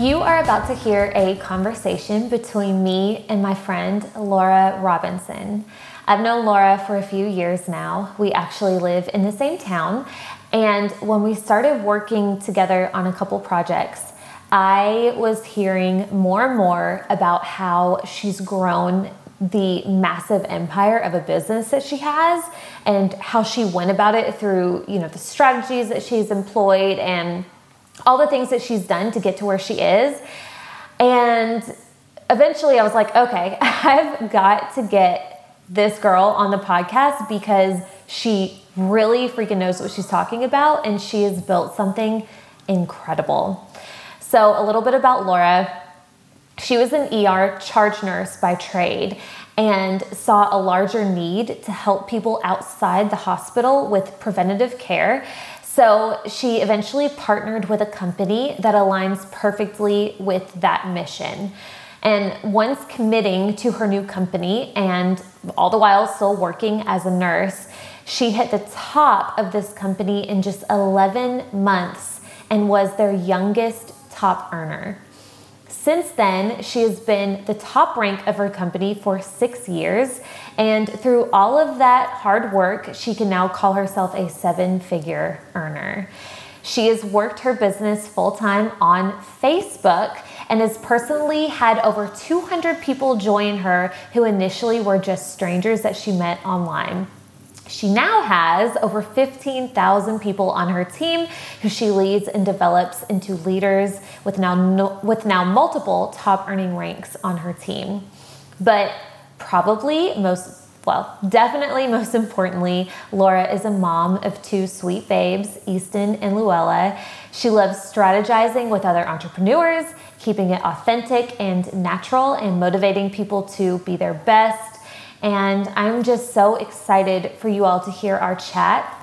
You are about to hear a conversation between me and my friend Laura Robinson. I've known Laura for a few years now. We actually live in the same town. And when we started working together on a couple projects, I was hearing more and more about how she's grown the massive empire of a business that she has and how she went about it through, you know, the strategies that she's employed and all the things that she's done to get to where she is. And eventually I was like, okay, I've got to get this girl on the podcast because she really freaking knows what she's talking about and she has built something incredible. So, a little bit about Laura. She was an ER charge nurse by trade and saw a larger need to help people outside the hospital with preventative care. So she eventually partnered with a company that aligns perfectly with that mission. And once committing to her new company and all the while still working as a nurse, she hit the top of this company in just 11 months and was their youngest top earner. Since then, she has been the top rank of her company for six years. And through all of that hard work, she can now call herself a seven figure earner. She has worked her business full time on Facebook and has personally had over 200 people join her who initially were just strangers that she met online. She now has over 15,000 people on her team who she leads and develops into leaders with now no, with now multiple top earning ranks on her team. But probably most well, definitely most importantly, Laura is a mom of two sweet babes, Easton and Luella. She loves strategizing with other entrepreneurs, keeping it authentic and natural, and motivating people to be their best and I'm just so excited for you all to hear our chat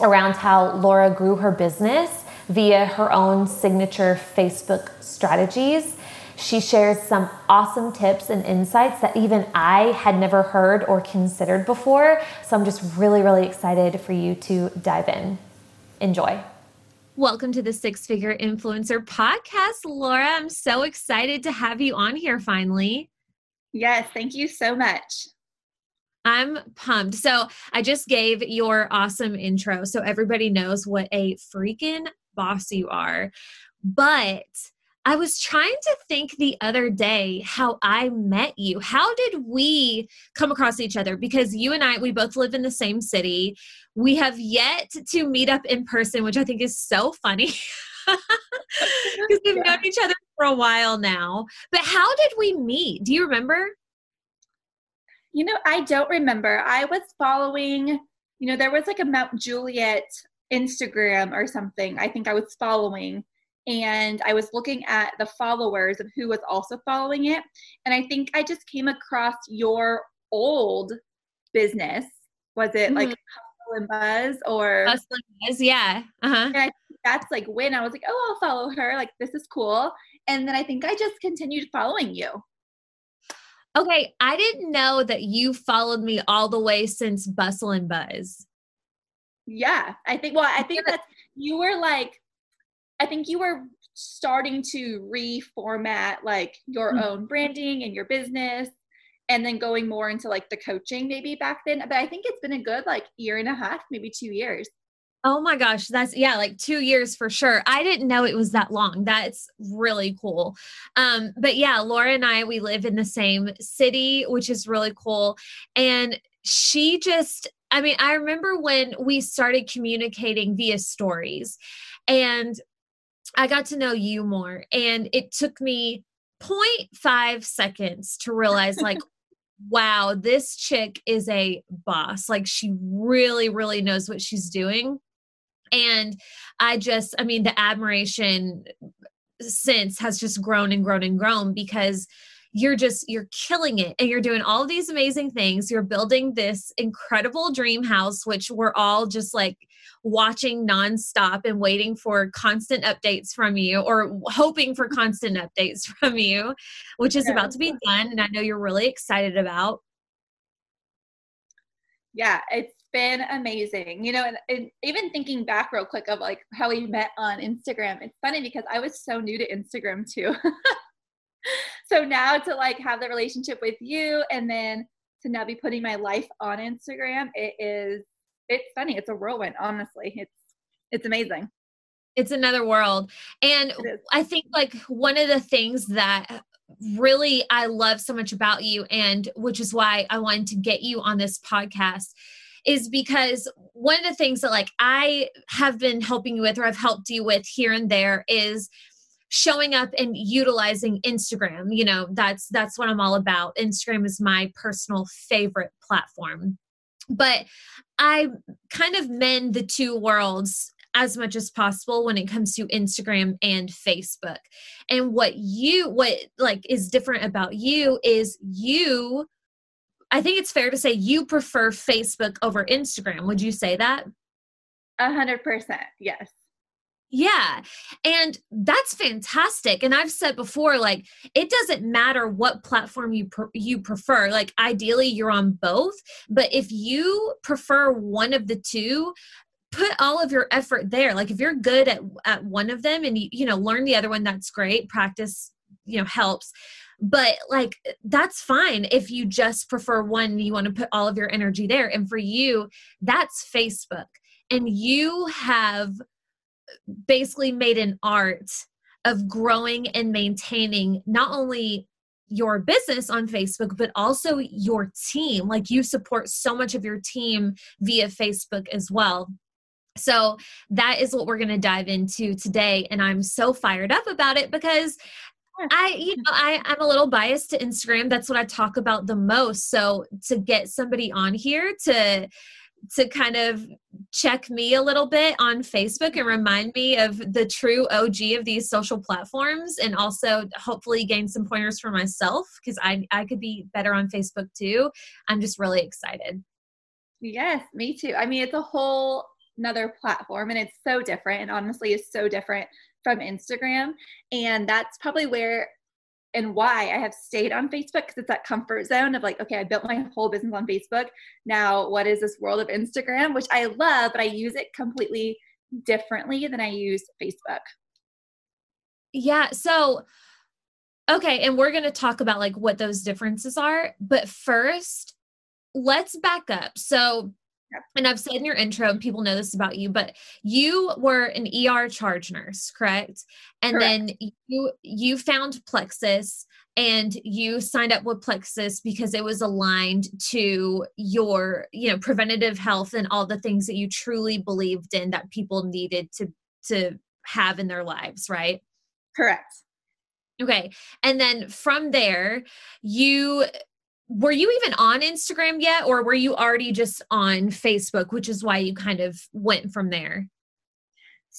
around how Laura grew her business via her own signature Facebook strategies. She shares some awesome tips and insights that even I had never heard or considered before. So I'm just really, really excited for you to dive in. Enjoy. Welcome to the Six Figure Influencer Podcast, Laura. I'm so excited to have you on here finally. Yes, thank you so much. I'm pumped. So I just gave your awesome intro so everybody knows what a freaking boss you are. But I was trying to think the other day how I met you. How did we come across each other? Because you and I, we both live in the same city. We have yet to meet up in person, which I think is so funny. Because we've yeah. known each other for a while now. But how did we meet? Do you remember? You know, I don't remember. I was following, you know, there was like a Mount Juliet Instagram or something. I think I was following and I was looking at the followers of who was also following it. And I think I just came across your old business. Was it mm-hmm. like Hustle and Buzz or Hustle and Buzz? Yeah. Uh-huh. that's like when I was like, oh, I'll follow her. Like, this is cool. And then I think I just continued following you. Okay, I didn't know that you followed me all the way since Bustle and Buzz. Yeah, I think. Well, I think that you were like, I think you were starting to reformat like your mm-hmm. own branding and your business, and then going more into like the coaching maybe back then. But I think it's been a good like year and a half, maybe two years. Oh my gosh, that's yeah, like 2 years for sure. I didn't know it was that long. That's really cool. Um but yeah, Laura and I we live in the same city, which is really cool. And she just I mean, I remember when we started communicating via stories and I got to know you more and it took me 0.5 seconds to realize like wow, this chick is a boss. Like she really, really knows what she's doing. And I just, I mean, the admiration since has just grown and grown and grown because you're just you're killing it and you're doing all these amazing things. You're building this incredible dream house which we're all just like watching nonstop and waiting for constant updates from you or hoping for constant updates from you which is about to be done and i know you're really excited about. Yeah it's been amazing you know and, and, even thinking back real quick of like how we met on instagram it's funny because i was so new to instagram too so now to like have the relationship with you and then to now be putting my life on Instagram, it is it's funny. It's a whirlwind, honestly. It's it's amazing. It's another world. And I think like one of the things that really I love so much about you and which is why I wanted to get you on this podcast is because one of the things that like I have been helping you with or I've helped you with here and there is showing up and utilizing Instagram. You know, that's that's what I'm all about. Instagram is my personal favorite platform. But I kind of mend the two worlds as much as possible when it comes to Instagram and Facebook. And what you what like is different about you is you I think it's fair to say you prefer Facebook over Instagram. Would you say that? A hundred percent, yes. Yeah. And that's fantastic. And I've said before like it doesn't matter what platform you you prefer. Like ideally you're on both, but if you prefer one of the two, put all of your effort there. Like if you're good at at one of them and you you know learn the other one that's great. Practice, you know, helps. But like that's fine if you just prefer one you want to put all of your energy there. And for you, that's Facebook. And you have basically made an art of growing and maintaining not only your business on Facebook, but also your team. Like you support so much of your team via Facebook as well. So that is what we're going to dive into today. And I'm so fired up about it because I, you know, I, I'm a little biased to Instagram. That's what I talk about the most. So to get somebody on here to to kind of check me a little bit on Facebook and remind me of the true OG of these social platforms and also hopefully gain some pointers for myself because I, I could be better on Facebook too. I'm just really excited. Yes, me too. I mean, it's a whole another platform and it's so different and honestly is so different from Instagram. And that's probably where and why I have stayed on Facebook because it's that comfort zone of like, okay, I built my whole business on Facebook. Now, what is this world of Instagram, which I love, but I use it completely differently than I use Facebook. Yeah. So, okay. And we're going to talk about like what those differences are. But first, let's back up. So, and I've said in your intro, and people know this about you, but you were an ER charge nurse, correct? And correct. then you you found Plexus and you signed up with Plexus because it was aligned to your, you know, preventative health and all the things that you truly believed in that people needed to to have in their lives, right? Correct. Okay. And then from there, you were you even on Instagram yet, or were you already just on Facebook, which is why you kind of went from there?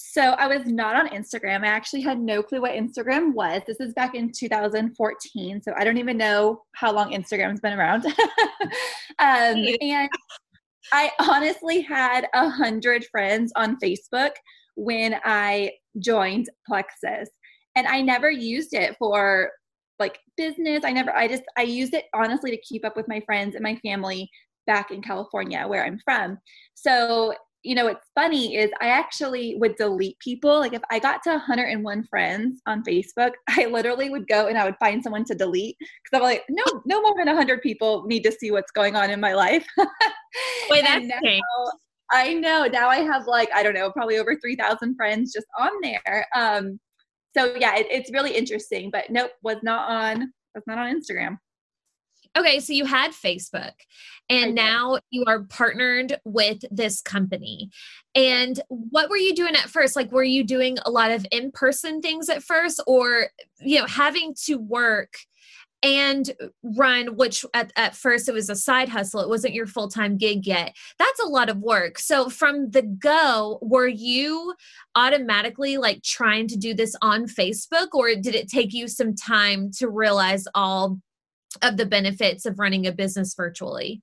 So I was not on Instagram. I actually had no clue what Instagram was. This is back in 2014. So I don't even know how long Instagram's been around. um, and I honestly had a hundred friends on Facebook when I joined Plexus. And I never used it for like business. I never, I just, I used it honestly to keep up with my friends and my family back in California, where I'm from. So, you know, what's funny is I actually would delete people. Like if I got to 101 friends on Facebook, I literally would go and I would find someone to delete because I'm like, no, no more than 100 people need to see what's going on in my life. Wait, that's now, I know. Now I have like, I don't know, probably over 3,000 friends just on there. Um, so yeah, it, it's really interesting. But nope, was not on was not on Instagram. Okay, so you had Facebook and now you are partnered with this company. And what were you doing at first? Like were you doing a lot of in-person things at first or you know, having to work and run which at, at first it was a side hustle it wasn't your full-time gig yet. That's a lot of work. So from the go were you automatically like trying to do this on facebook or did it take you some time to realize all of the benefits of running a business virtually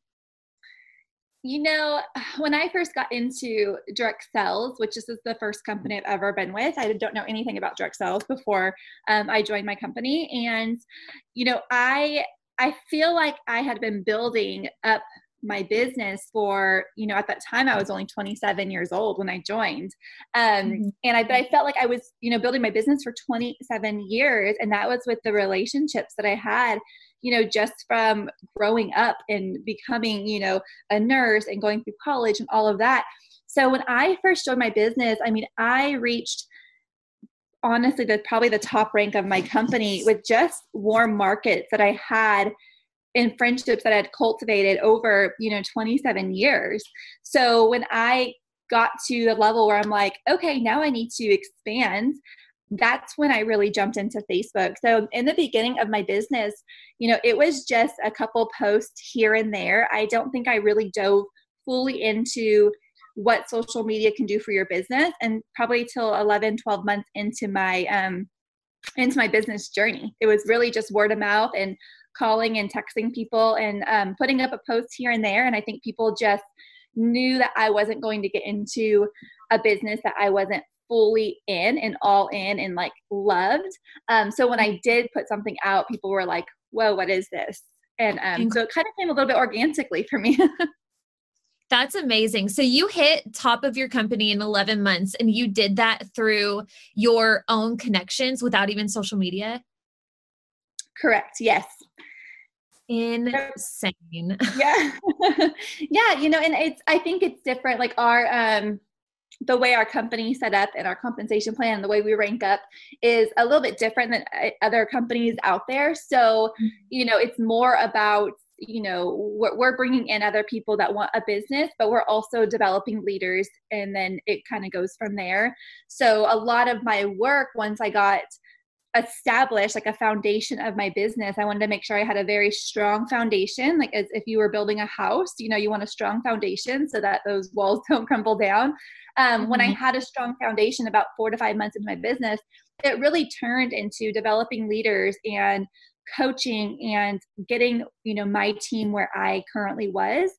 you know, when I first got into direct sales, which this is the first company I've ever been with, I don't know anything about direct sales before um, I joined my company, and you know, I I feel like I had been building up my business for you know at that time i was only 27 years old when i joined. Um, mm-hmm. and i but i felt like i was you know building my business for 27 years. And that was with the relationships that i had you know, just from growing up and becoming, you know, a nurse and going through college and all of that. So when I first joined my business, I mean, I reached honestly the probably the top rank of my company with just warm markets that I had in friendships that I had cultivated over, you know, 27 years. So when I got to the level where I'm like, okay, now I need to expand that's when I really jumped into Facebook. So in the beginning of my business, you know, it was just a couple posts here and there. I don't think I really dove fully into what social media can do for your business and probably till 11 12 months into my um into my business journey it was really just word of mouth and calling and texting people and um, putting up a post here and there and i think people just knew that i wasn't going to get into a business that i wasn't fully in and all in and like loved. Um, so when I did put something out, people were like, whoa, what is this? And um, so it kind of came a little bit organically for me. That's amazing. So you hit top of your company in 11 months and you did that through your own connections without even social media? Correct. Yes. Insane. Yeah. yeah, you know, and it's I think it's different like our um the way our company set up and our compensation plan, the way we rank up is a little bit different than uh, other companies out there. So, mm-hmm. you know, it's more about you know we're, we're bringing in other people that want a business but we're also developing leaders and then it kind of goes from there so a lot of my work once i got established like a foundation of my business i wanted to make sure i had a very strong foundation like as if you were building a house you know you want a strong foundation so that those walls don't crumble down um, mm-hmm. when i mm-hmm. had a strong foundation about four to five months into my business it really turned into developing leaders and coaching and getting you know my team where i currently was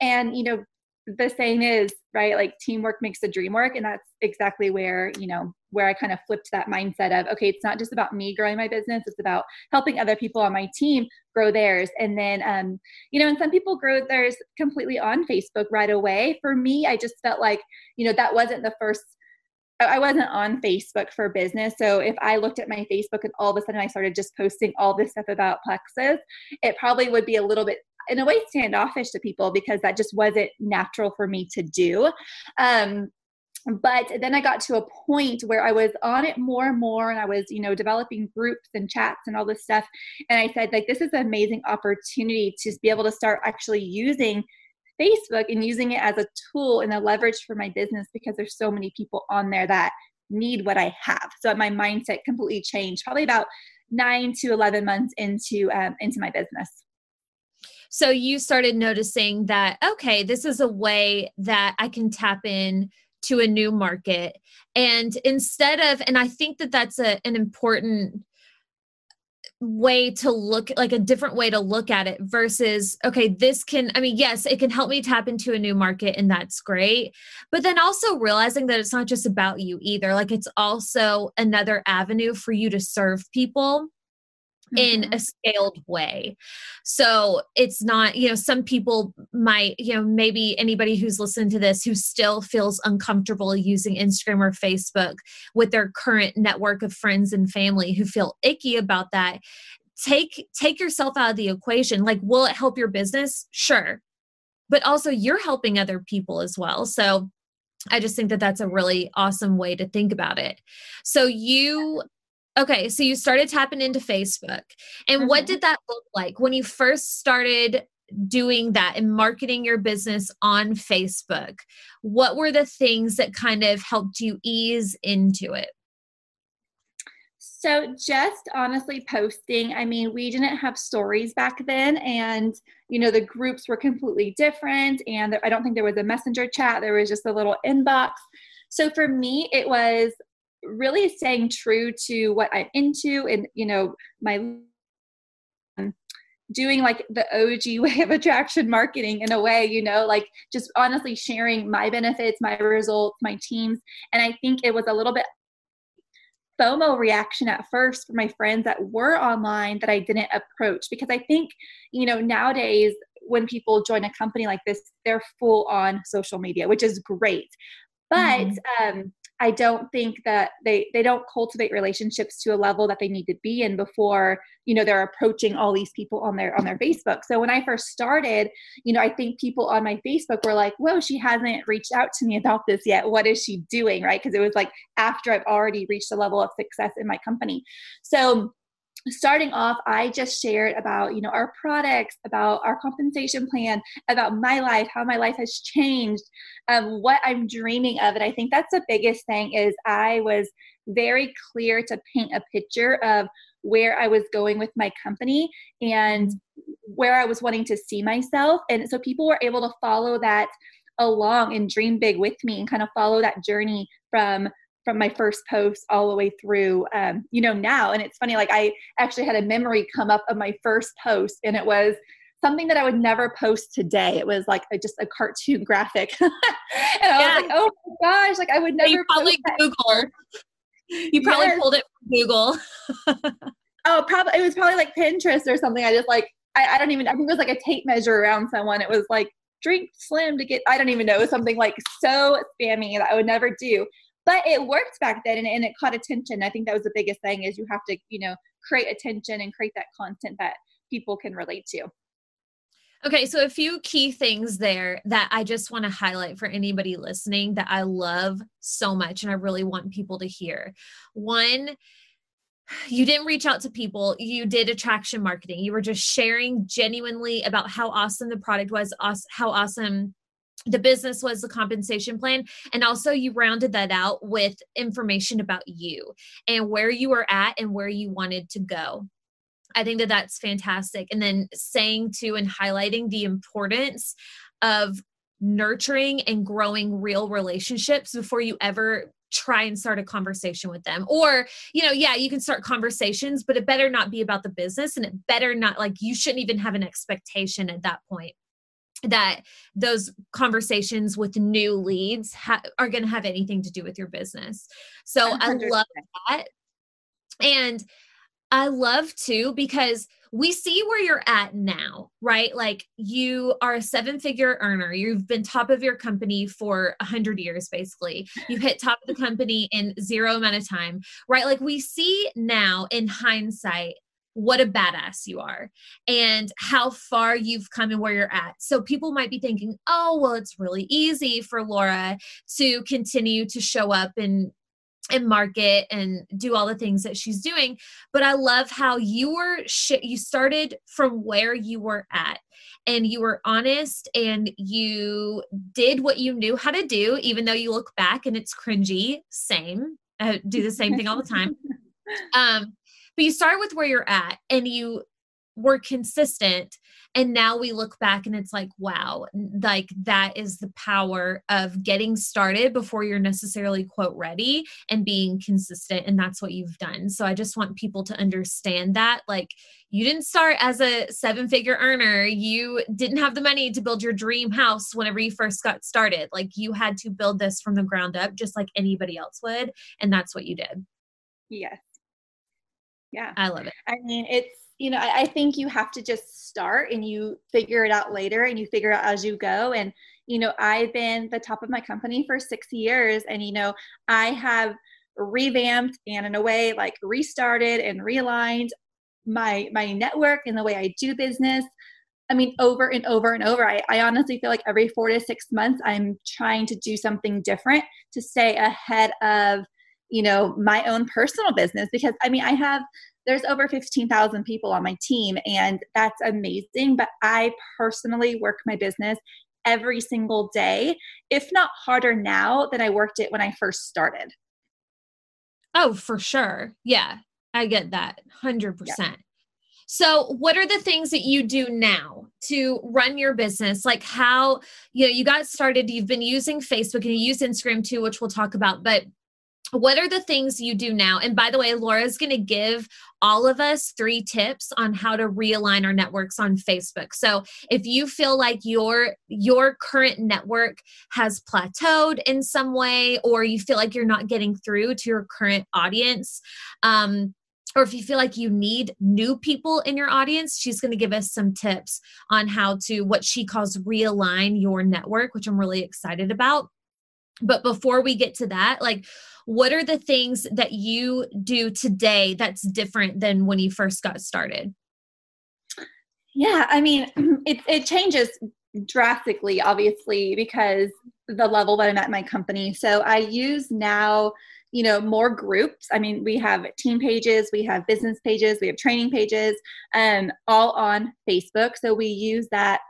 and you know the saying is right like teamwork makes the dream work. And that's exactly where you know where i kind of flipped that mindset of okay it's not just about me growing my business. It's about helping other people on my team grow theirs. And then um you know and some people grow theirs completely on facebook right away. For me i just felt like you know that wasn't the first I wasn't on Facebook for business. So if I looked at my Facebook and all of a sudden I started just posting all this stuff about plexus, it probably would be a little bit in a way standoffish to people because that just wasn't natural for me to do. Um, but then I got to a point where I was on it more and more, and I was, you know, developing groups and chats and all this stuff. And I said, like, this is an amazing opportunity to be able to start actually using Facebook and using it as a tool and a leverage for my business because there's so many people on there that need what I have. So my mindset completely changed, probably about nine to eleven months into um, into my business. So you started noticing that, okay, this is a way that I can tap in to a new market. And instead of, and I think that that's a, an important way to look like a different way to look at it versus okay this can i mean yes it can help me tap into a new market and that's great. But then also realizing that it's not just about you either. Like it's also another avenue for you to serve people in mm-hmm. a scaled way. So it's not, you know, some people might, you know, maybe anybody who's listening to this who still feels uncomfortable using Instagram or Facebook with their current network of friends and family who feel icky about that. Take take yourself out of the equation. Like will it help your business? Sure. But also you're helping other people as well. So I just think that that's a really awesome way to think about it. So you Okay, so you started tapping into Facebook. And mm-hmm. what did that look like when you first started doing that and marketing your business on Facebook? What were the things that kind of helped you ease into it? So, just honestly posting. I mean, we didn't have stories back then, and you know, the groups were completely different. And I don't think there was a messenger chat, there was just a little inbox. So, for me, it was really staying true to what I'm into and, you know, my doing like the OG way of attraction marketing in a way, you know, like just honestly sharing my benefits, my results, my teams. And I think it was a little bit FOMO reaction at first for my friends that were online that I didn't approach because I think, you know, nowadays when people join a company like this, they're full on social media, which is great. But mm-hmm. um, I don't think that they they don't cultivate relationships to a level that they need to be in before you know they're approaching all these people on their on their Facebook. So when I first started, you know, I think people on my Facebook were like, "Whoa, she hasn't reached out to me about this yet. What is she doing?" Right? Because it was like after I've already reached a level of success in my company. So starting off i just shared about you know our products about our compensation plan about my life how my life has changed um, what i'm dreaming of and i think that's the biggest thing is i was very clear to paint a picture of where i was going with my company and where i was wanting to see myself and so people were able to follow that along and dream big with me and kind of follow that journey from from my first post all the way through um, you know now. And it's funny like i actually had a memory come up of my first post and it was something that i would never post today. It was like a, just a cartoon graphic. And i yeah. was like oh my gosh like i would never you probably google you probably yes. pulled it from google. Oh probably it was probably like pinterest or something. I just like I, I don't even i think it was like a tape measure around someone. It was like drink slim to get i don't even know. It was something like so spammy that i would never do but it worked back then and, and it caught attention i think that was the biggest thing is you have to you know create attention and create that content that people can relate to Okay, so a few key things there that I just want to highlight for anybody listening that I love so much and I really want people to hear. One, you didn't reach out to people, you did attraction marketing. You were just sharing genuinely about how awesome the product was, how awesome the business was the compensation plan. And also you rounded that out with information about you and where you were at and where you wanted to go. I think that that's fantastic. And then saying to and highlighting the importance of nurturing and growing real relationships before you ever try and start a conversation with them. Or you know yeah you can start conversations but it better not be about the business and it better not like you shouldn't even have an expectation at that point that those conversations with new leads ha- are going to have anything to do with your business. So 100%. I love that. And I love too because we see where you're at now, right? Like you are a seven figure earner. You've been top of your company for a hundred years, basically. You hit top of the company in zero amount of time, right? Like we see now in hindsight what a badass you are and how far you've come and where you're at. So people might be thinking, oh, well, it's really easy for Laura to continue to show up and and market and do all the things that she's doing. But i love how you were sh- you started from where you were at and you were honest and you did what you knew how to do even though you look back and it's cringy. Same. I do the same thing all the time. Um but you start with where you're at and you were consistent and now we look back and it's like wow like that is the power of getting started before you're necessarily quote ready and being consistent and that's what you've done. So i just want people to understand that like you didn't start as a seven figure earner. You didn't have the money to build your dream house whenever you first got started. Like you had to build this from the ground up just like anybody else would and that's what you did. Yes yeah. I love it. I mean it's you know I, I, think you have to just start and you figure it out later and you figure out as you go. And you know i've been the top of my company for six years and you know i have revamped and in a way like restarted and realigned my my network and the way i do business. I mean over and over and over I, I honestly feel like every four to six months i'm trying to do something different to stay ahead of you know my own personal business because i mean i have there's over 15,000 people on my team and that's amazing but i personally work my business every single day if not harder now than i worked it when i first started oh for sure yeah I get that 100%. Yeah. So, what are the things that you do now to run your business? Like how, you know, you got started, you've been using Facebook and you use Instagram too, which we'll talk about, but what are the things you do now? And by the way, Laura's going to give all of us three tips on how to realign our networks on Facebook. So, if you feel like your your current network has plateaued in some way or you feel like you're not getting through to your current audience, um, or if you feel like you need new people in your audience, she's going to give us some tips on how to what she calls realign your network, which I'm really excited about. But before we get to that, like what are the things that you do today that's different than when you first got started? Yeah, I mean, it it changes drastically obviously because the level that I'm at my company. So I use now you know more groups i mean we have team pages we have business pages we have training pages um, all on facebook so we use that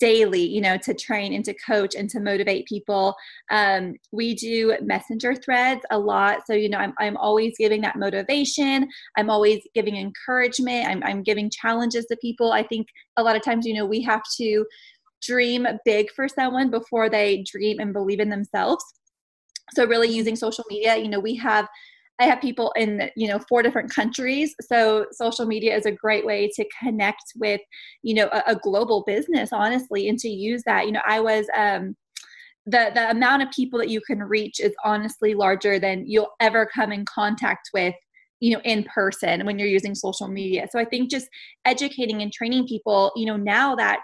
daily you know to train and to coach and to motivate people. Um, we do messenger threads a lot. So you know I'm, I'm always giving that motivation. I'm always giving encouragement. I'm, I'm giving challenges to people. I think a lot of times you know we have to dream big for someone before they dream and believe in themselves. So really using social media you know we have I have people in you know four different countries, so social media is a great way to connect with you know a, a global business, honestly, and to use that. You know, I was um, the the amount of people that you can reach is honestly larger than you'll ever come in contact with you know in person when you're using social media so i think just educating and training people you know now that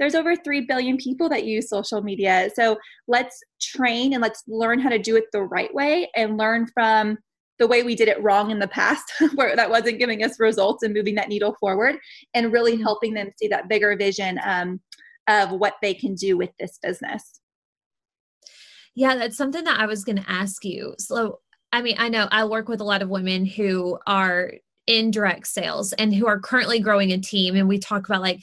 there's over 3 billion people that use social media. So let's train and let's learn how to do it the right way and learn from the way we did it wrong in the past, where that wasn't giving us results and moving that needle forward, and really mm-hmm. helping them see that bigger vision um, of what they can do with this business. Yeah, that's something that I was going to ask you. So, I mean, I know I work with a lot of women who are in direct sales and who are currently growing a team, and we talk about like,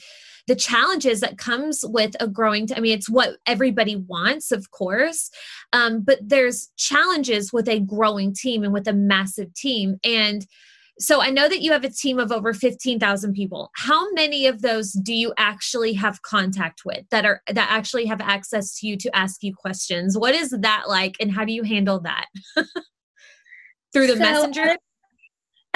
the challenges that comes with a growing t- i mean it's what everybody wants of course um, but there's challenges with a growing team and with a massive team and so I know that you have a team of over 15,000 people. How many of those do you actually have contact with that are that actually have access to you to ask you questions? What is that like and how do you handle that? Through the so, messenger?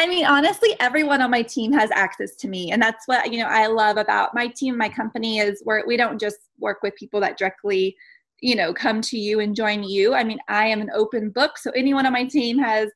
I mean, honestly, everyone on my team has access to me. And that's what, you know, I love about my team, my company is where we don't just work with people that directly, you know, come to you and join you. I mean, I am an open book. So anyone on my team has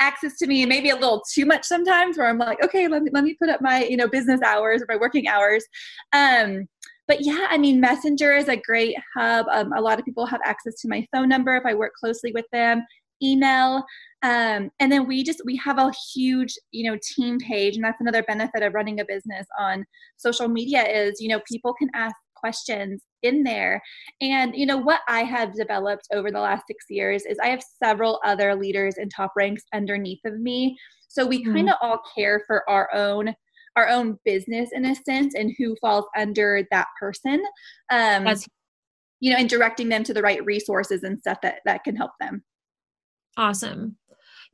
access to me and maybe a little too much sometimes where I'm like, okay, let me, let me put up my, you know, business hours or my working hours. Um, but yeah, I mean, Messenger is a great hub. Um, a lot of people have access to my phone number if I work closely with them email um, and then we just we have a huge you know team page and that's another benefit of running a business on social media is you know people can ask questions in there and you know what i have developed over the last six years is i have several other leaders and top ranks underneath of me so we mm-hmm. kind of all care for our own our own business in a sense and who falls under that person um That's- you know and directing them to the right resources and stuff that that can help them Awesome.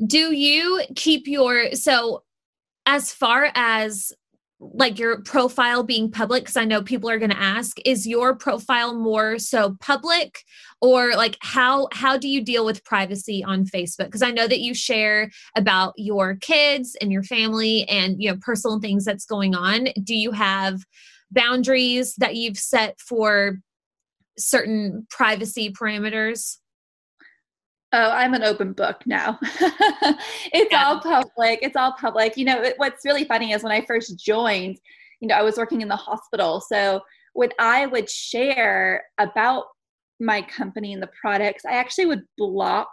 Do you keep your so as far as like your profile being public because i know people are going to ask is your profile more so public? Or like how how do you deal with privacy on facebook? Because i know that you share about your kids and your family and you know personal things that's going on. Do you have boundaries that you've set for certain privacy parameters Oh, I'm an open book now. it's yeah. all public. It's all public. You know, it, what's really funny is when I first joined, you know, I was working in the hospital. So when I would share about my company and the products, I actually would block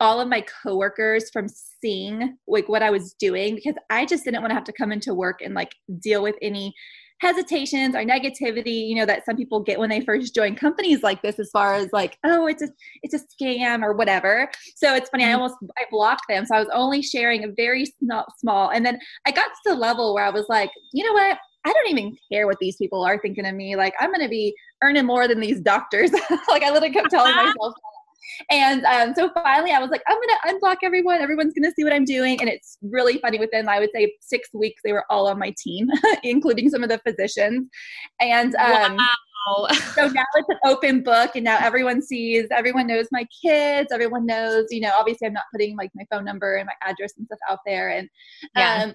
all of my coworkers from seeing like what I was doing because I just didn't want to have to come into work and like deal with any hesitations or negativity you know that some people get when they first join companies like this as far as like oh it's a it's a scam or whatever so it's funny mm-hmm. i almost i blocked them so i was only sharing a very small small and then i got to the level where i was like you know what I don't even care what these people are thinking of me. Like, I'm going to be earning more than these doctors. like, I literally kept telling myself and um, so finally, I was like, I'm going to unblock everyone. Everyone's going to see what I'm doing. And it's really funny. Within, I would say, six weeks, they were all on my team, including some of the physicians. And um, wow. so now it's an open book, and now everyone sees, everyone knows my kids, everyone knows, you know, obviously, I'm not putting like my phone number and my address and stuff out there. And yeah, um,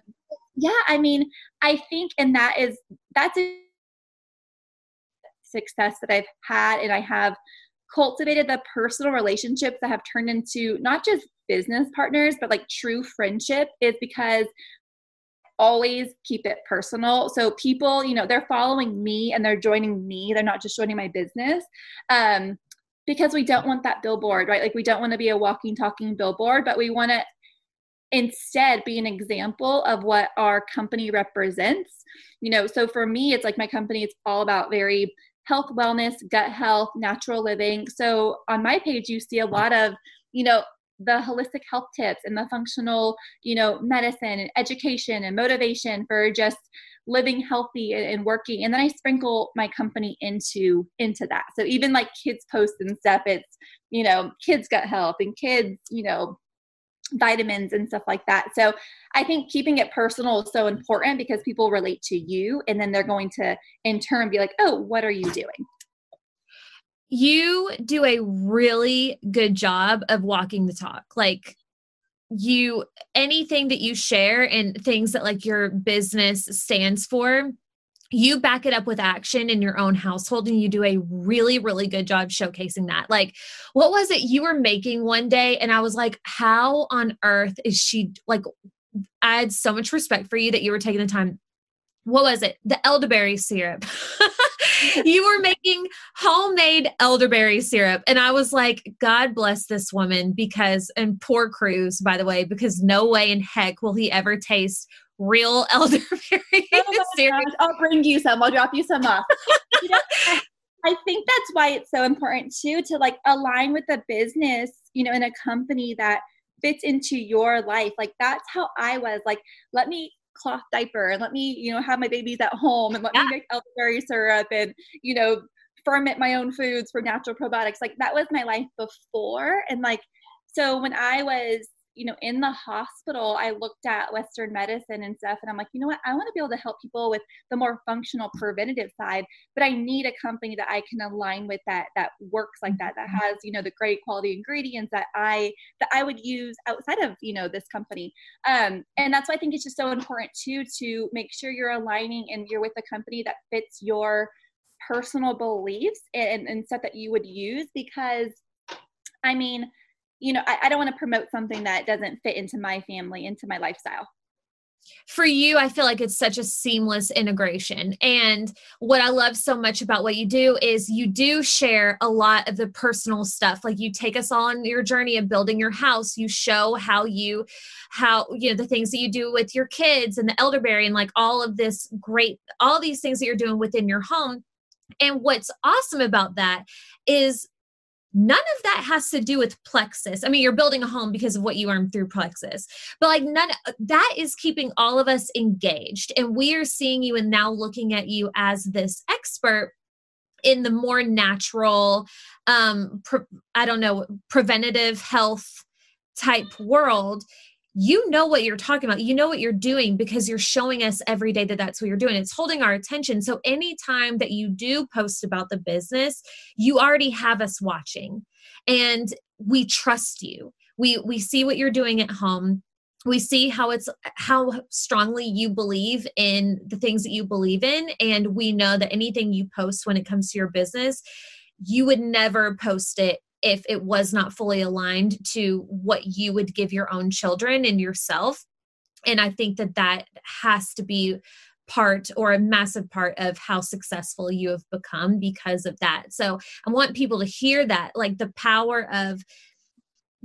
yeah I mean, I think, and that is, that's a success that I've had, and I have cultivated the personal relationships that have turned into not just business partners, but like true friendship is because always keep it personal. So people, you know, they're following me and they're joining me. They're not just joining my business. Um, because we don't want that billboard, right? Like we don't want to be a walking, talking billboard, but we want to instead be an example of what our company represents. You know, so for me, it's like my company, it's all about very health, wellness, gut health, natural living. So on my page, you see a lot of, you know, the holistic health tips and the functional, you know, medicine and education and motivation for just living healthy and, working. And then I sprinkle my company into into that. So even like kids posts and stuff, it's, you know, kids gut health and kids, you know, vitamins and stuff like that. So I think keeping it personal is so important because people relate to you and then they're going to in turn be like, oh, what are you doing? You do a really good job of walking the talk. Like, you anything that you share and things that like your business stands for you back it up with action in your own household and you do a really really good job showcasing that. Like what was it you were making one day and i was like how on earth is she like i had so much respect for you that you were taking the time. What was it? The elderberry syrup. You were making homemade elderberry syrup and i was like god bless this woman because and poor cruz by the way because no way in heck will he ever taste real elderberry oh I'll bring you some. I'll drop you some off. you know, I think that's why it's so important too to like align with a business, you know, in a company that fits into your life. Like that's how I was. Like, let me cloth diaper and let me, you know, have my babies at home and let yeah. me make elderberry syrup and, you know, ferment my own foods for natural probiotics. Like that was my life before. And like, so when I was you know, in the hospital, I looked at Western medicine and stuff, and I'm like, you know what? I want to be able to help people with the more functional preventative side, but I need a company that I can align with that that works like that, that mm-hmm. has, you know, the great quality ingredients that I that I would use outside of, you know, this company. Um, and that's why I think it's just so important too to make sure you're aligning and you're with a company that fits your personal beliefs and, and stuff that you would use because I mean, you know, I, I don't want to promote something that doesn't fit into my family, into my lifestyle for you, I feel like it's such a seamless integration. And what I love so much about what you do is you do share a lot of the personal stuff. Like you take us on your journey of building your house. You show how you, how, you know, the things that you do with your kids and the elderberry and like all of this great, all these things that you're doing within your home. And what's awesome about that is none of that has to do with plexus. I mean you're building a home because of what you earned through plexus but like none that is keeping all of us engaged. And we are seeing you and now looking at you as this expert in the more natural um pre- i don't know preventative health type world you know what you're talking about. You know what you're doing because you're showing us every day that that's what you're doing. It's holding our attention. So anytime that you do post about the business, you already have us watching and we trust you. We we see what you're doing at home. We see how it's how strongly you believe in the things that you believe in and we know that anything you post when it comes to your business, you would never post it if it was not fully aligned to what you would give your own children and yourself. And i think that that has to be part or a massive part of how successful you have become because of that. So i want people to hear that like the power of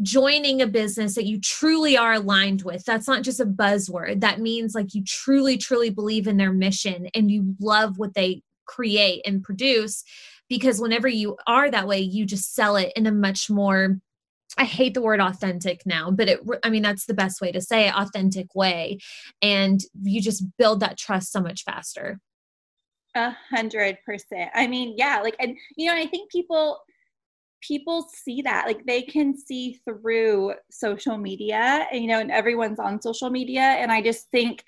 joining a business that you truly are aligned with. That's not just a buzzword. That means like you truly truly believe in their mission and you love what they create and produce because whenever you are that way you just sell it in a much more I hate the word authentic now, but it, I mean, that's the best way to say it, authentic way. And you just build that trust so much faster. A hundred percent. I mean, yeah, like, and, you know, I think people, people see that like they can see through social media and you know and everyone's on social media and i just think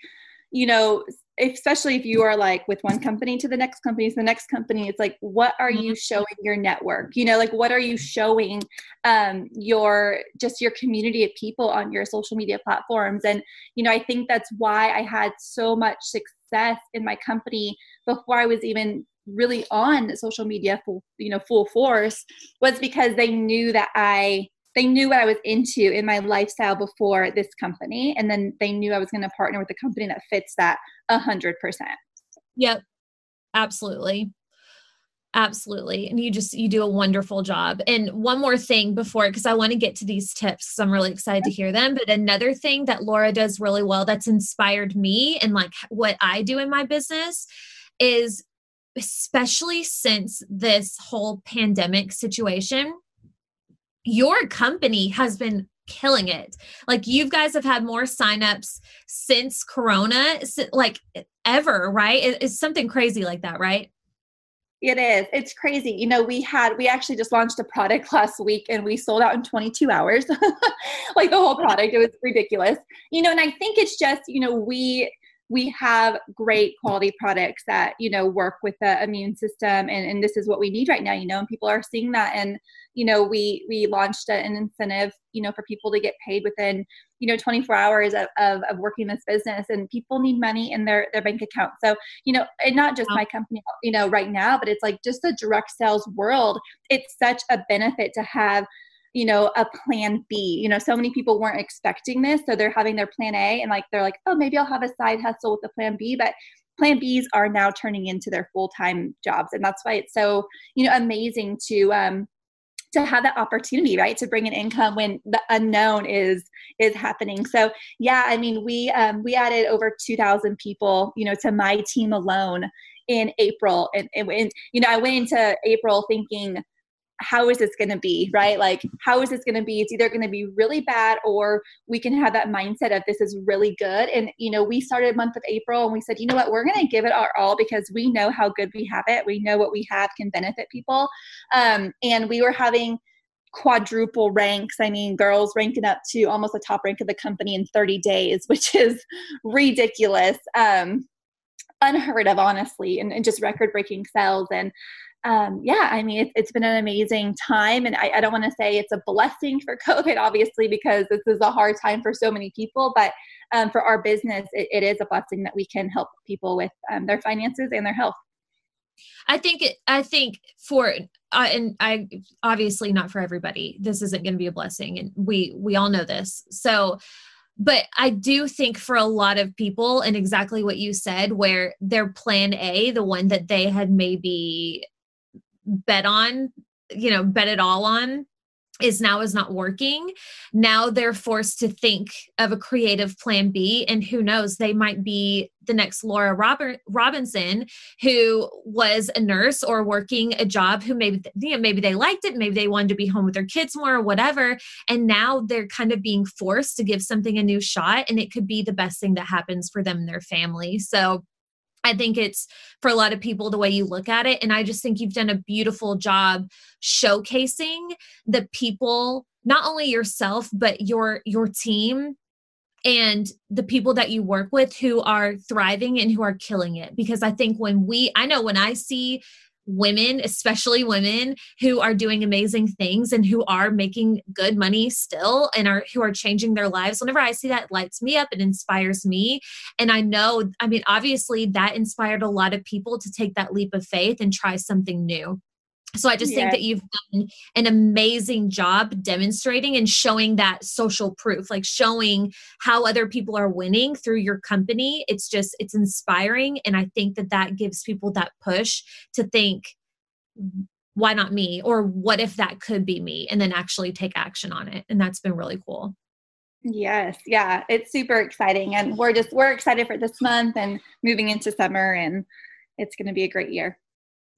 you know especially if you are like with one company to the next company to the next company it's like what are you mm-hmm. showing your network you know like what are you showing um your just your community of people on your social media platforms and you know i think that's why i had so much success in my company before i was even really on social media full you know full force was because they knew that i they knew what I was into in my lifestyle before this company. And then they knew I was going to partner with a company that fits that a hundred percent. Yep. Absolutely. Absolutely. And you just, you do a wonderful job. And one more thing before, because I want to get to these tips, I'm really excited to hear them. But another thing that Laura does really well that's inspired me and like what I do in my business is especially since this whole pandemic situation your company has been killing it. Like you guys have had more signups since Corona, like ever, right? It's something crazy like that, right? It is. It's crazy. You know, we had we actually just launched a product last week and we sold out in 22 hours. like the whole product. It was ridiculous. You know, and I think it's just, you know, we we have great quality products that you know work with the immune system and, and this is what we need right now you know and people are seeing that. And you know we we launched an incentive you know for people to get paid within you know 24 hours of, of, of working this business and people need money in their their bank account. So you know and not just my company you know right now but it's like just the direct sales world. It's such a benefit to have you know a plan b. You know so many people weren't expecting this so they're having their plan a and like they're like oh maybe i'll have a side hustle with the plan b but plan b's are now turning into their full-time jobs and that's why it's so you know amazing to um to have that opportunity right to bring an income when the unknown is is happening. So yeah i mean we um we added over 2000 people you know to my team alone in april and, and, and you know i went into april thinking how is this going to be right? Like how is this going to be? It's either going to be really bad or we can have that mindset of this is really good. And you know we started month of april and we said you know what? We're going to give it our all because we know how good we have it. We know what we have can benefit people. Um, and we were having quadruple ranks. I mean girls ranking up to almost the top rank of the company in 30 days which is ridiculous. Um, unheard of honestly and, and just record breaking sales and um, yeah, I mean, it's, it's been an amazing time. And I, I don't want to say it's a blessing for COVID, obviously, because this is a hard time for so many people. But um, for our business, it, it is a blessing that we can help people with um, their finances and their health. I think it, I think for uh, and I obviously not for everybody. This isn't going to be a blessing, and we we all know this. So, but I do think for a lot of people, and exactly what you said, where their plan A, the one that they had maybe bet on, you know, bet it all on is now is not working. Now they're forced to think of a creative plan b and who knows they might be the next laura Robert, robinson who was a nurse or working a job who maybe you know, maybe they liked it maybe they wanted to be home with their kids more or whatever and now they're kind of being forced to give something a new shot and it could be the best thing that happens for them and their family. So I think it's for a lot of people the way you look at it. And I just think you've done a beautiful job showcasing the people, not only yourself, but your your team and the people that you work with who are thriving and who are killing it. Because I think when we I know when I see women, especially women who are doing amazing things and who are making good money still and are who are changing their lives. Whenever I see that, it lights me up, it inspires me. And I know, I mean, obviously that inspired a lot of people to take that leap of faith and try something new. So I just think that you've done an amazing job demonstrating and showing that social proof, like showing how other people are winning through your company. It's just it's inspiring and I think that that gives people that push to think why not me or what if that could be me and then actually take action on it. And that's been really cool. Yes, yeah, it's super exciting and we're just we're excited for this month and moving into summer and it's going to be a great year.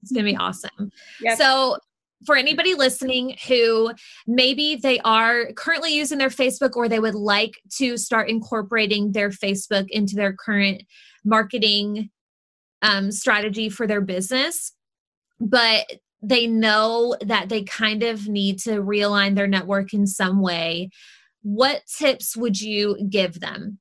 It's going to be awesome. Yep. So, for anybody listening who maybe they are currently using their Facebook or they would like to start incorporating their Facebook into their current marketing um, strategy for their business, but they know that they kind of need to realign their network in some way, what tips would you give them?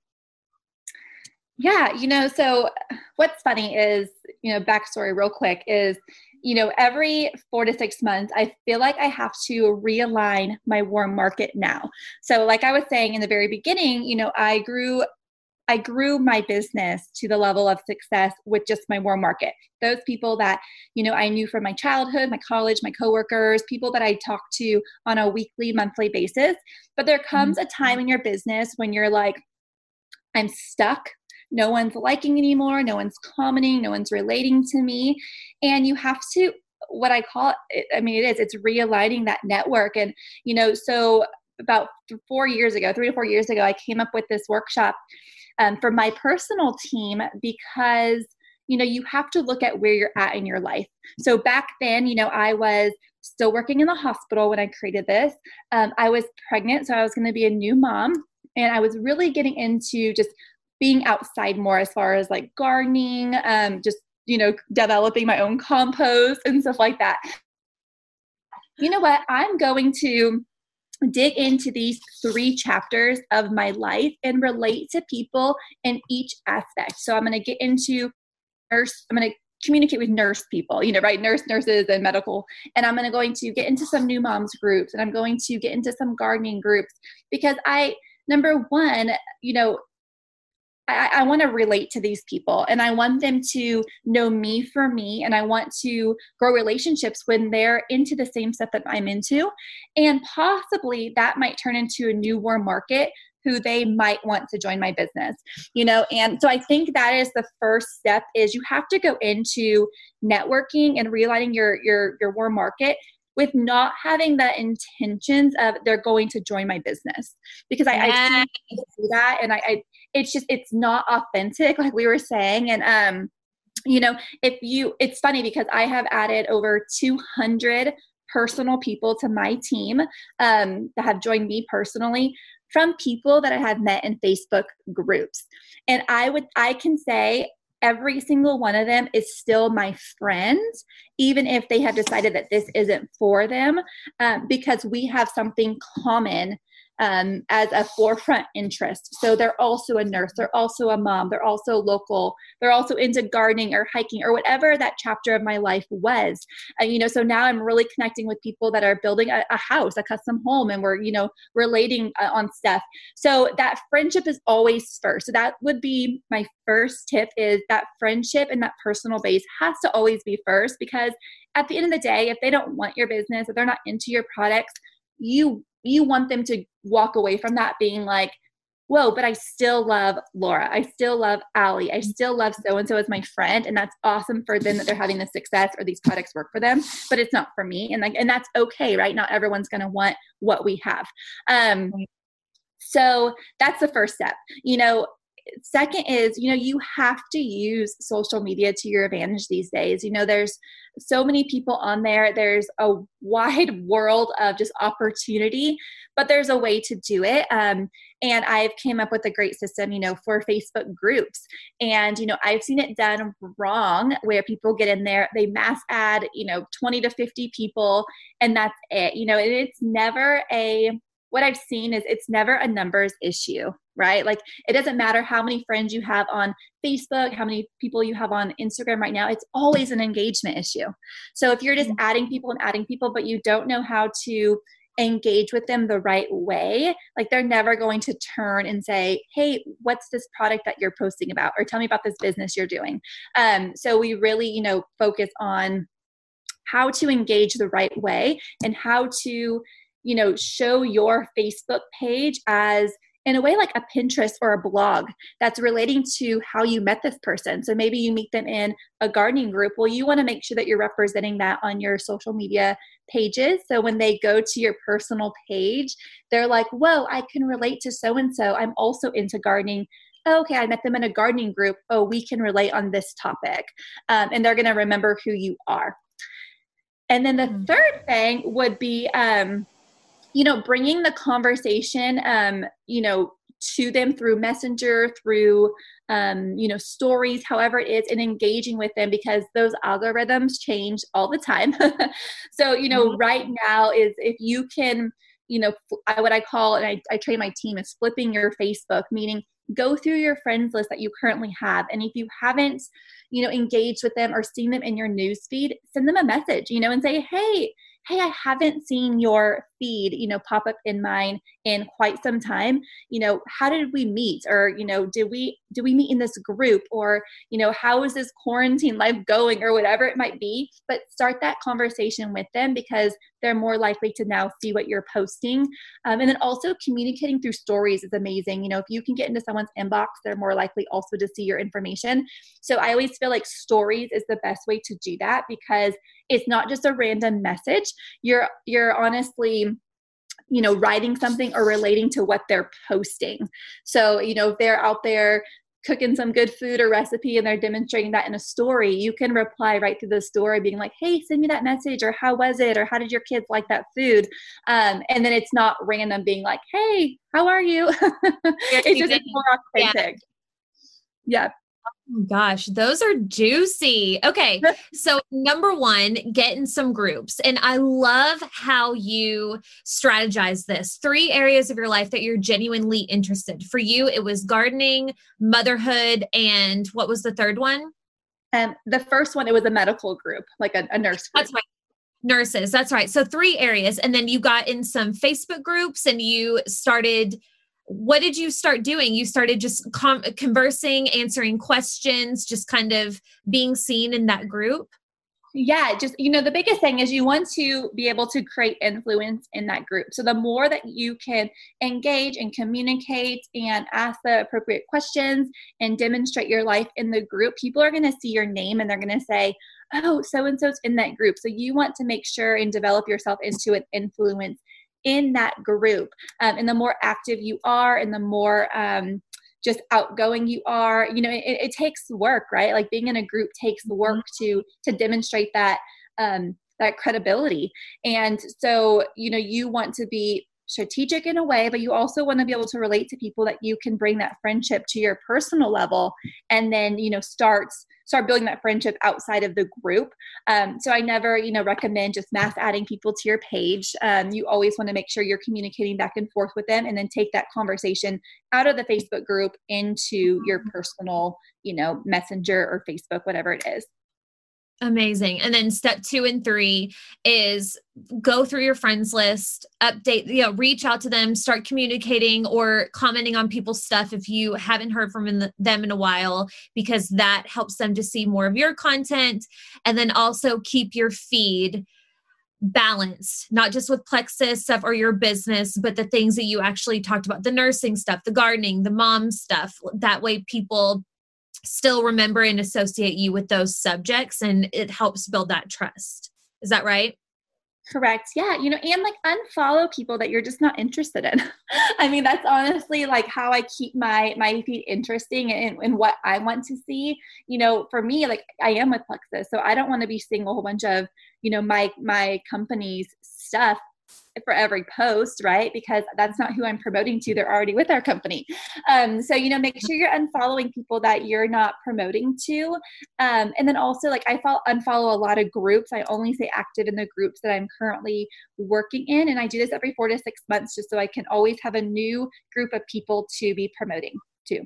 Yeah, you know, so what's funny is, you know, backstory real quick is, you know, every four to six months, I feel like I have to realign my warm market now. So, like I was saying in the very beginning, you know, I grew I grew my business to the level of success with just my warm market. Those people that, you know, I knew from my childhood, my college, my coworkers, people that I talk to on a weekly, monthly basis. But there comes mm-hmm. a time in your business when you're like, I'm stuck. No one's liking anymore. No one's commenting. No one's relating to me. And you have to, what I call it, I mean, it is, it's realigning that network. And, you know, so about four years ago, three to four years ago, I came up with this workshop um, for my personal team because you know you have to look at where you're at in your life so back then you know i was still working in the hospital when i created this um, i was pregnant so i was going to be a new mom and i was really getting into just being outside more as far as like gardening um, just you know developing my own compost and stuff like that you know what i'm going to dig into these three chapters of my life and relate to people in each aspect. So I'm going to get into nurse, I'm going to communicate with nurse people, you know, right? Nurse, nurses, and medical. And I'm going to going to get into some new moms groups and I'm going to get into some gardening groups because I, number one, you know, I, I want to relate to these people and I want them to know me for me and I want to grow relationships when they're into the same stuff that I'm into. And possibly that might turn into a new warm market who they might want to join my business you know and so i think that is the first step is you have to go into networking and realigning your your your warm market with not having the intentions of they're going to join my business. Because I, I see that and I, I it's just it's not authentic like we were saying and um you know if you it's funny because i have added over 200 personal people to my team um, that have joined me personally from people that i have met in facebook groups. And i would i can say every single one of them is still my friend, even if they have decided that this isn't for them, um, because we have something common um, as a forefront interest. So they're also a nurse, they're also a mom, they're also local, they're also into gardening or hiking or whatever that chapter of my life was. Uh, you know, so now I'm really connecting with people that are building a, a house, a custom home, and we're, you know, relating uh, on stuff. So that friendship is always first. So that would be my first tip is that friendship and that personal base has to always be first because at the end of the day, if they don't want your business, if they're not into your products, you you want them to walk away from that being like, whoa, but I still love Laura. I still love Allie. I still love so and so as my friend. And that's awesome for them that they're having the success or these products work for them, but it's not for me. And like, and that's okay, right? Not everyone's going to want what we have. Um, so that's the first step. You know, second is you know you have to use social media to your advantage these days. You know there's so many people on there. There's a wide world of just opportunity but there's a way to do it. Um, and i've came up with a great system you know for facebook groups. And you know i've seen it done wrong where people get in there they mass add you know 20 to 50 people and that's it. You know it's never a what I've seen is it's never a numbers issue, right? Like it doesn't matter how many friends you have on Facebook, how many people you have on Instagram right now, it's always an engagement issue. So if you're just mm-hmm. adding people and adding people, but you don't know how to engage with them the right way, like they're never going to turn and say, Hey, what's this product that you're posting about? Or tell me about this business you're doing. Um, so we really, you know, focus on how to engage the right way and how to you know show your facebook page as in a way like a Pinterest or a blog that's relating to how you met this person. So maybe you meet them in a gardening group. Well, you want to make sure that you're representing that on your social media pages. So when they go to your personal page, they're like, whoa, I can relate to so and so. I'm also into gardening. Oh, okay, I met them in a gardening group. Oh, we can relate on this topic. Um, and they're going to remember who you are. And then the mm-hmm. third thing would be, um, you know, bringing the conversation, um, you know, to them through messenger through um, you know stories however it is and engaging with them because those algorithms change all the time so you know mm-hmm. right now is if you can you know I, what i call and I, I train my team is flipping your facebook meaning go through your friends list that you currently have and if you haven't you know engaged with them or seen them in your news feed send them a message you know and say hey hey i haven't seen your feed you know pop up in mine in quite some time. You know how did we meet? Or you know did we do we meet in this group? Or you know how is this quarantine life going? Or whatever it might be. But start that conversation with them because they're more likely to now see what you're posting. Um, and then also communicating through stories is amazing. You know if you can get into someone's inbox they're more likely also to see your information. So i always feel like stories is the best way to do that because it's not just a random message. You're you're honestly you know writing something or relating to what they're posting. So you know if they're out there cooking some good food or recipe and they're demonstrating that in a story you can reply right to the story being like hey send me that message or how was it? or how did your kids like that food? Um, and then it's not random being like hey how are you? It's just more authentic. Yeah. yeah Oh gosh, those are juicy. Okay. so, number one, get in some groups. And I love how you strategize this. Three areas of your life that you're genuinely interested. For you, it was gardening, motherhood, and what was the third one? Um, the first one, it was a medical group, like a, a nurse group. That's right. Nurses, that's right. So, three areas. And then you got in some Facebook groups and you started what did you start doing? You started just com- conversing answering questions just kind of being seen in that group? Yeah just you know the biggest thing is you want to be able to create influence in that group. So the more that you can engage and communicate and ask the appropriate questions and demonstrate your life in the group people are going to see your name and they're going to say oh so and so's in that group. So you want to make sure and develop yourself into an influence in that group. Um, and the more active you are, and the more um, just outgoing you are, you know, it, it, takes work, right? Like being in a group takes the work mm-hmm. to to demonstrate that um, that credibility. And so, you know, you want to be strategic in a way, but you also want to be able to relate to people that you can bring that friendship to your personal level and then, you know, starts start building that friendship outside of the group. Um, so I never, you know, recommend just mass adding people to your page. Um, you always want to make sure you're communicating back and forth with them and then take that conversation out of the Facebook group into your personal, you know, messenger or Facebook, whatever it is. Amazing. And then step two and three is go through your friends list, update, you know, reach out to them, start communicating or commenting on people's stuff if you haven't heard from them in a while, because that helps them to see more of your content. And then also keep your feed balanced, not just with Plexus stuff or your business, but the things that you actually talked about the nursing stuff, the gardening, the mom stuff. That way, people still remember and associate you with those subjects and it helps build that trust. Is that right? Correct. Yeah. You know, and like unfollow people that you're just not interested in. I mean, that's honestly like how I keep my my feed interesting and, and what I want to see. You know, for me, like I am with Plexus, so I don't want to be seeing a whole bunch of, you know, my my company's stuff for every post, right? Because that's not who I'm promoting to. They're already with our company. Um, so, you know, make sure you're unfollowing people that you're not promoting to. Um, and then also, like, I follow, unfollow a lot of groups. I only stay active in the groups that I'm currently working in. And I do this every four to six months just so I can always have a new group of people to be promoting to.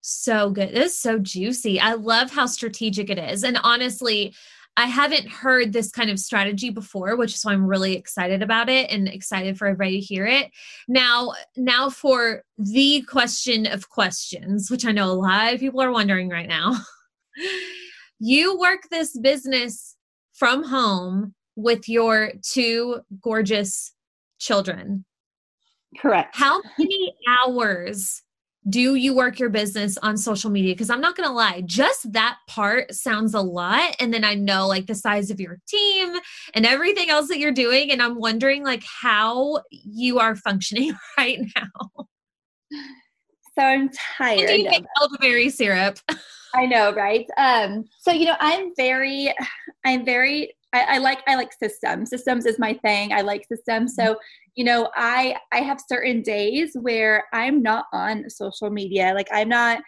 So good. This is so juicy. I love how strategic it is. And honestly, I haven't heard this kind of strategy before, which is why I'm really excited about it and excited for everybody to hear it. Now, now for the question of questions, which I know a lot of people are wondering right now. you work this business from home with your two gorgeous children. Correct. How many hours do you work your business on social media? Because I'm not going to lie, just that part sounds a lot. And then I know like the size of your team and everything else that you're doing. And I'm wondering like how you are functioning right now. So I'm tired. do you make elderberry syrup? I know, right? Um, so you know, I'm very, I'm very I, I, like I like systems. Systems is my thing. I like systems. So, you know, I I have certain days where I'm not on social media. Like I'm not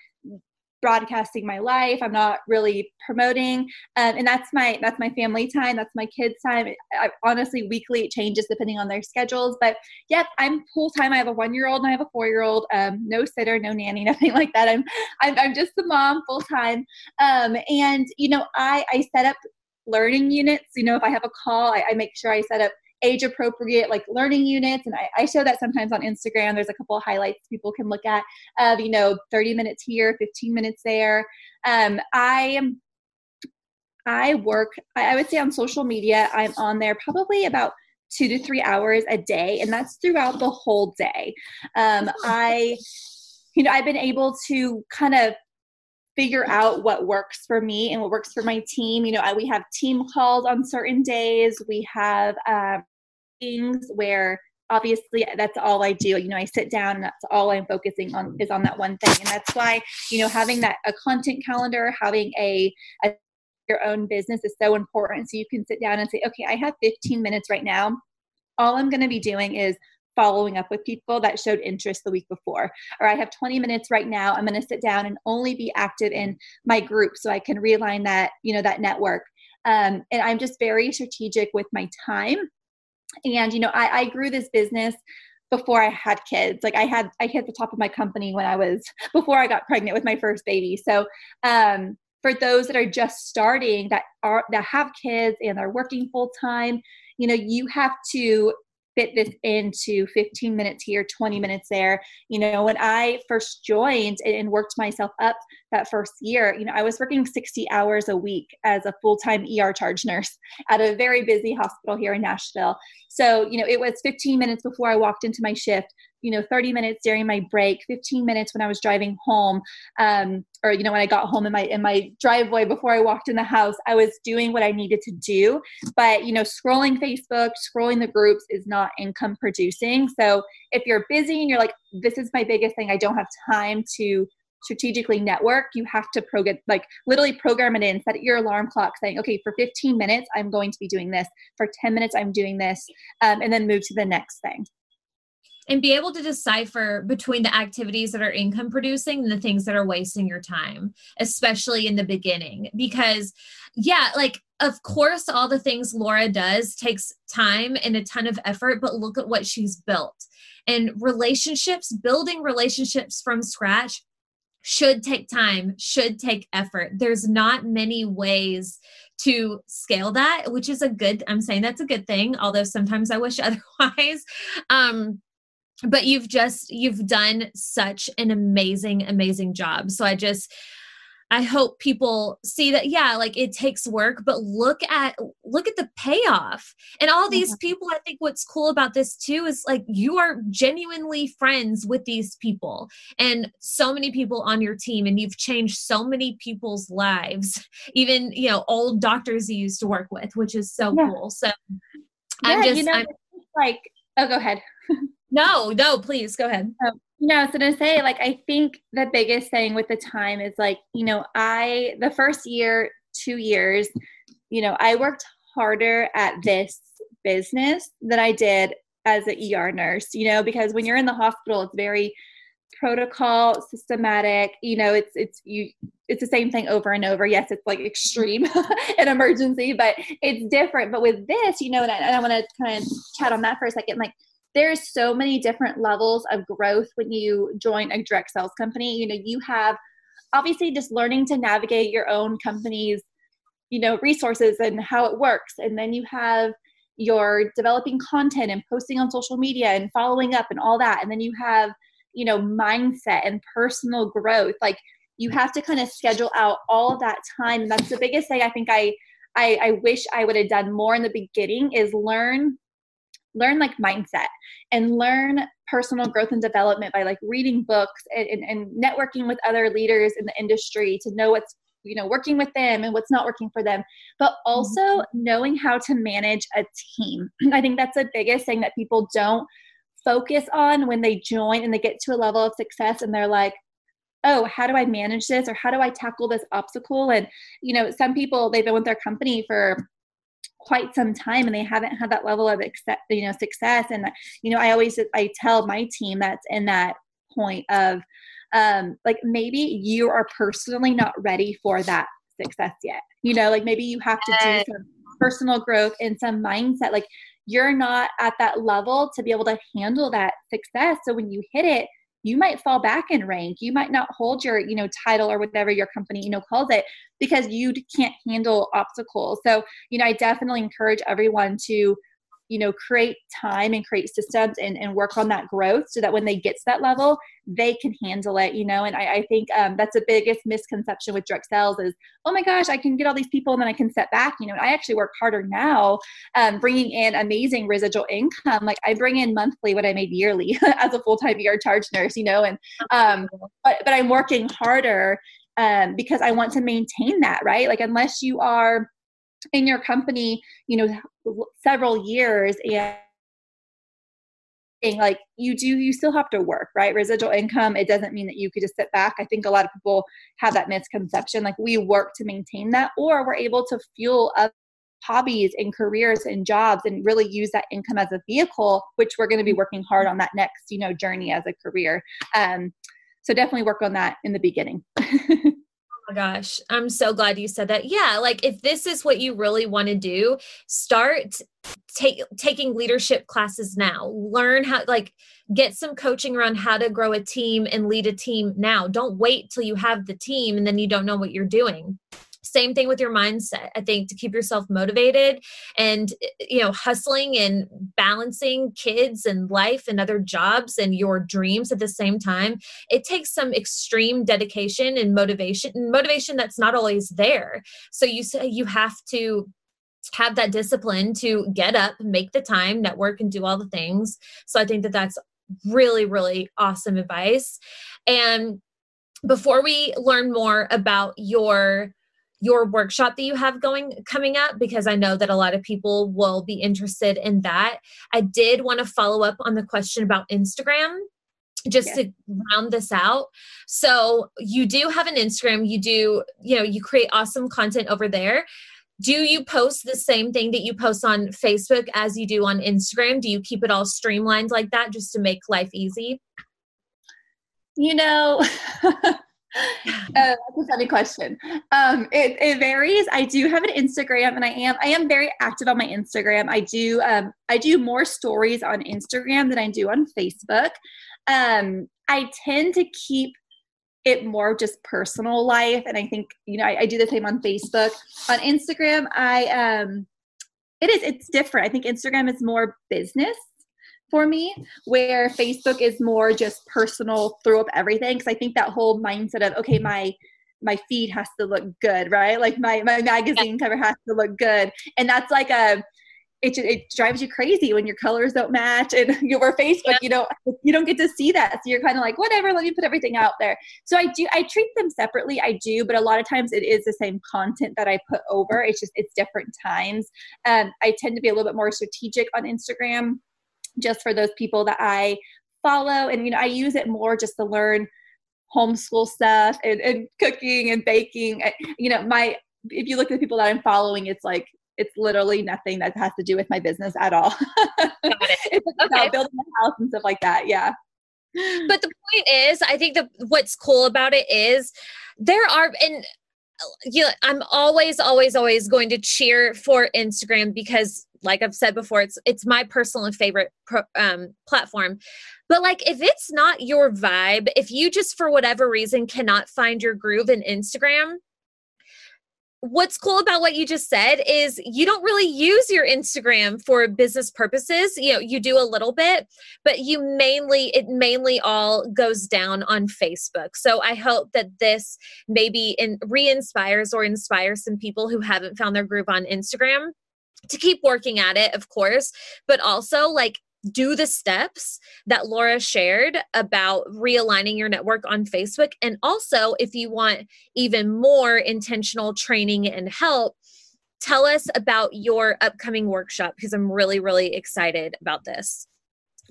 broadcasting my life i'm not really promoting um, and that's my that's my family time that's my kids time I, honestly weekly it changes depending on their schedules but yep i'm full time i have a one year old and i have a four year old um, no sitter no nanny nothing like that i'm i'm, I'm just the mom full time um, and you know i i set up learning units you know if i have a call I, I make sure i set up age appropriate like learning units and I, I, show that sometimes on instagram there's a couple of highlights people can look at of you know 30 minutes here 15 minutes there um, i i work I, would say on social media i'm on there probably about two to three hours a day and that's throughout the whole day um, i you know i've been able to kind of figure out what works for me and what works for my team. You know, I, we have team calls on certain days. We have um, things where obviously that's all I do. You know, I sit down and that's all I'm focusing on is on that one thing. And that's why, you know, having that a content calendar, having a, a your own business is so important. So you can sit down and say, okay, I have 15 minutes right now. All I'm going to be doing is following up with people that showed interest the week before. Or I have 20 minutes right now. I'm going to sit down and only be active in my group so I can realign that, you know, that network. Um, and I'm just very strategic with my time. And, you know, I, I grew this business before I had kids. Like I had, I hit the top of my company when I was, before I got pregnant with my first baby. So, um, for those that are just starting that are that have kids and are working full time you know you have to fit this into 15 minutes here 20 minutes there. You know when i first joined and worked myself up that first year you know i was working 60 hours a week as a full-time er charge nurse at a very busy hospital here in nashville. So you know it was 15 minutes before i walked into my shift you know 30 minutes during my break 15 minutes when i was driving home um, or you know when i got home in my in my driveway before i walked in the house i was doing what i needed to do. But you know scrolling facebook scrolling the groups is not income producing. So if you're busy and you're like this is my biggest thing. I don't have time to strategically network you have to program like literally program it in set your alarm clock saying okay for 15 minutes i'm going to be doing this. For 10 minutes i'm doing this um, and then move to the next thing and be able to decipher between the activities that are income producing and the things that are wasting your time, especially in the beginning. Because, yeah, like, of course, all the things Laura does takes time and a ton of effort, but look at what she's built. And relationships, building relationships from scratch should take time, should take effort. There's not many ways to scale that, which is a good, I'm saying that's a good thing, although sometimes I wish otherwise. Um, but you've just you've done such an amazing amazing job. So i just i hope people see that yeah like it takes work but look at look at the payoff. And all these people i think what's cool about this too is like you are genuinely friends with these people and so many people on your team and you've changed so many people's lives even you know old doctors you used to work with which is so yeah. cool. So yeah, i'm just you know, I'm, like oh go ahead No, no, please go ahead. Um, you know, so to say, like, I think the biggest thing with the time is like, you know, I, the first year, two years, you know, I worked harder at this business than I did as an ER nurse, you know, because when you're in the hospital, it's very protocol systematic you know it's it's you it's the same thing over and over yes it's like extreme an emergency but it's different but with this you know and I, I want to kind of chat on that for a second like there's so many different levels of growth when you join a direct sales company. You know you have obviously just learning to navigate your own company's you know resources and how it works. And then you have your developing content and posting on social media and following up and all that. And then you have you know mindset and personal growth. Like you have to kind of schedule out all that time. And that's the biggest thing i think i I, I wish I would have done more in the beginning is learn learn like mindset and learn personal growth and development by like reading books and, and, and, networking with other leaders in the industry to know what's you know working with them and what's not working for them but also mm-hmm. knowing how to manage a team i think that's the biggest thing that people don't focus on when they join and they get to a level of success and they're like oh how do i manage this or how do i tackle this obstacle and you know some people they've been with their company for quite some time and they haven't had that level of accept, you know success. And you know i always i tell my team that's in that point of um like maybe you are personally not ready for that success yet. You know like maybe you have to do some personal growth and some mindset. Like you're not at that level to be able to handle that success. So when you hit it you might fall back in rank. You might not hold your you know title or whatever your company you know calls it because you can't handle obstacles. So you know i definitely encourage everyone to you know create time and create systems and, and work on that growth so that when they get to that level they can handle it you know? And i, I think um, that's the biggest misconception with direct sales is oh my gosh i can get all these people and then i can set back you know? I actually work harder now um, bringing in amazing residual income. Like i bring in monthly what i made yearly as a full-time er charge nurse you know? And um, but, but i'm working harder um, because i want to maintain that right? Like unless you are in your company you know several years and like you do you still have to work right? Residual income it doesn't mean that you could just sit back. I think a lot of people have that misconception like we work to maintain that or we're able to fuel up hobbies and careers and jobs and really use that income as a vehicle which we're going to be working hard on that next you know journey as a career. Um, so definitely work on that in the beginning my gosh, I'm so glad you said that. Yeah, like if this is what you really want to do, start take taking leadership classes now. Learn how like get some coaching around how to grow a team and lead a team now. Don't wait till you have the team and then you don't know what you're doing same thing with your mindset i think to keep yourself motivated and you know hustling and balancing kids and life and other jobs and your dreams at the same time. It takes some extreme dedication and motivation and motivation that's not always there. So you say you have to have that discipline to get up make the time network and do all the things. So i think that that's really really awesome advice. And before we learn more about your your workshop that you have going coming up because I know that a lot of people will be interested in that. I did want to follow up on the question about Instagram just to round this out. So, you do have an Instagram, you do, you know, you create awesome content over there. Do you post the same thing that you post on Facebook as you do on Instagram? Do you keep it all streamlined like that just to make life easy? You know, uh, that's a funny question. Um, it, it, varies. I do have an Instagram, and I am I am very active on my Instagram. I do um, I do more stories on Instagram than I do on Facebook. Um, I tend to keep it more just personal life, and I think you know I, I do the same on Facebook. On Instagram, I um, it is it's different. I think Instagram is more business for me where facebook is more just personal throw up everything because i think that whole mindset of okay my my feed has to look good right like my my magazine cover has to look good and that's like a it, it drives you crazy when your colors don't match and you your Facebook, you know, you don't get to see that. So you're kind of like, whatever, let me put everything out there. So I do, I treat them separately. I do, but a lot of times it is the same content that I put over. It's just, it's different times. Um, I tend to be a little bit more strategic on Instagram just for those people that I follow. And, you know, I use it more just to learn homeschool stuff and, and cooking and baking. You know, my, if you look at the people that I'm following, it's like, it's literally nothing that has to do with my business at all. it's okay. about building a house and stuff like that. Yeah. But the point is, I think that what's cool about it is there are, and uh, you know, I'm always, always, always going to cheer for Instagram because like I've said before, it's it's my personal and favorite pro, um, platform. But like, if it's not your vibe, if you just for whatever reason cannot find your groove in Instagram, what's cool about what you just said is you don't really use your Instagram for business purposes. You know, you do a little bit, but you mainly, it mainly all goes down on Facebook. So I hope that this maybe in, re inspires or inspires some people who haven't found their groove on Instagram to keep working at it, of course, but also like do the steps that Laura shared about realigning your network on Facebook. And also, if you want even more intentional training and help, tell us about your upcoming workshop because I'm really, really excited about this.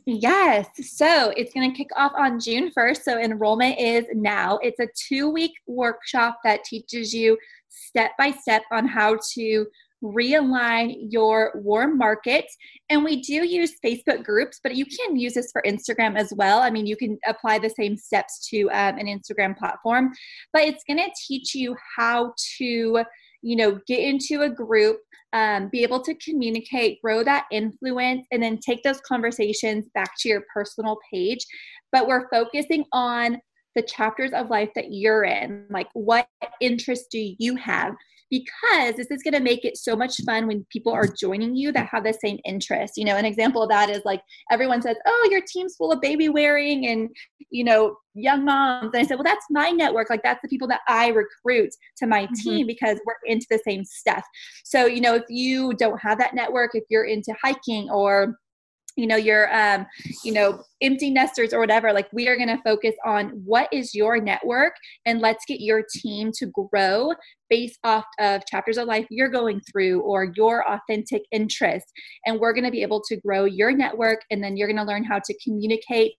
Yes. So it's going to kick off on June 1st. So enrollment is now. It's a two week workshop that teaches you step by step on how to realign your warm market. And we do use Facebook groups, but you can use this for Instagram as well. I mean, you can apply the same steps to um, an Instagram platform, but it's going to teach you how to you know get into a group um, be able to communicate grow that influence and then take those conversations back to your personal page but we're focusing on the chapters of life that you're in like what interests do you have because this is going to make it so much fun when people are joining you that have the same interest. You know, an example of that is like everyone says, "Oh, your team's full of baby wearing and you know young moms." And I said, "Well, that's my network. Like that's the people that I recruit to my mm-hmm. team because we're into the same stuff." So you know, if you don't have that network, if you're into hiking or you know your um you know empty nesters or whatever like we are going to focus on what is your network and let's get your team to grow based off of chapters of life you're going through or your authentic interests and we're going to be able to grow your network and then you're going to learn how to communicate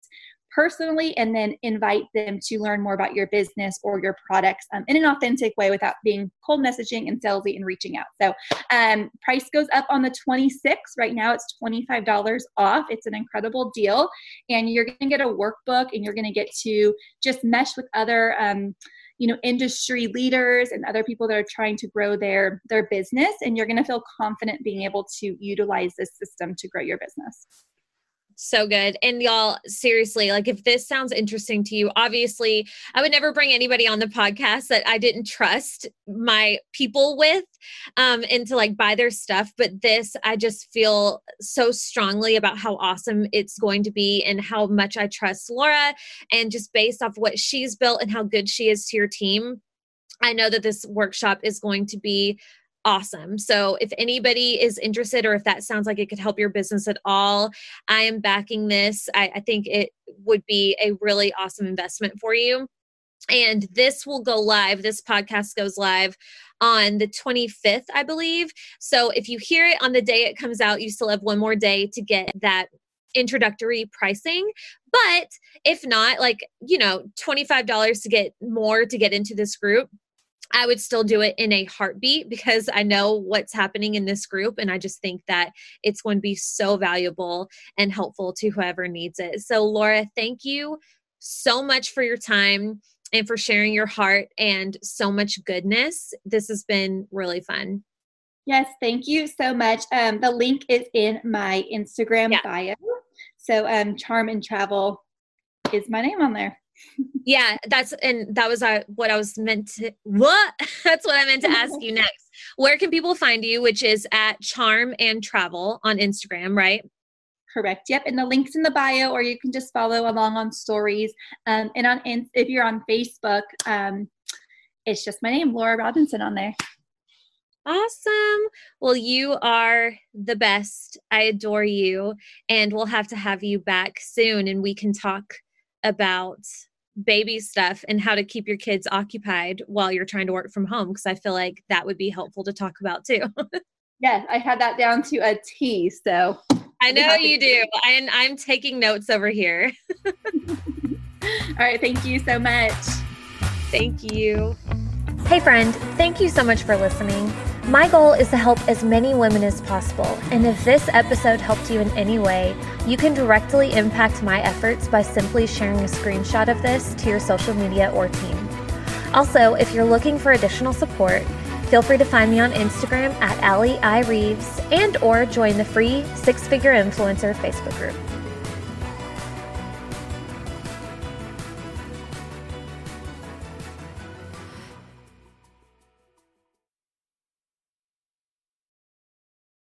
personally and then invite them to learn more about your business or your products um, in an authentic way without being cold messaging and salesy and reaching out. So, um, price goes up on the 26th. Right now, it's $25 off. It's an incredible deal. And you're going to get a workbook and you're going to get to just mesh with other. Um, you know industry leaders and other people that are trying to grow their their business and you're going to feel confident being able to utilize this system to grow your business so good. And y'all, seriously, like if this sounds interesting to you, obviously, I would never bring anybody on the podcast that I didn't trust my people with um and to like buy their stuff, but this I just feel so strongly about how awesome it's going to be and how much I trust Laura and just based off what she's built and how good she is to your team. I know that this workshop is going to be awesome. So if anybody is interested or if that sounds like it could help your business at all, I am backing this. I, I think it would be a really awesome investment for you. And this will go live. This podcast goes live on the 25th, I believe. So if you hear it on the day it comes out, you still have one more day to get that introductory pricing. But if not, like, you know, $25 to get more to get into this group, I would still do it in a heartbeat because I know what's happening in this group. And I just think that it's going to be so valuable and helpful to whoever needs it. So, Laura, thank you so much for your time and for sharing your heart and so much goodness. This has been really fun. Yes, thank you so much. Um, the link is in my Instagram yeah. bio. So, um, Charm and Travel is my name on there yeah that's and that was uh, what i was meant to what that's what i meant to ask you next where can people find you which is at charm and travel on instagram right correct yep and the links in the bio or you can just follow along on stories um, and on if you're on facebook um, it's just my name laura robinson on there Awesome. Well, you are the best. I adore you. And we'll have to have you back soon and we can talk about baby stuff and how to keep your kids occupied while you're trying to work from home because I feel like that would be helpful to talk about too. yes, I had that down to a T. So I know you do. And I'm taking notes over here. All right. Thank you so much. Thank you. Hey, friend, thank you so much for listening. My goal is to help as many women as possible, and if this episode helped you in any way, you can directly impact my efforts by simply sharing a screenshot of this to your social media or team. Also, if you're looking for additional support, feel free to find me on Instagram at Allie I. Reeves and or join the free Six Figure Influencer Facebook group.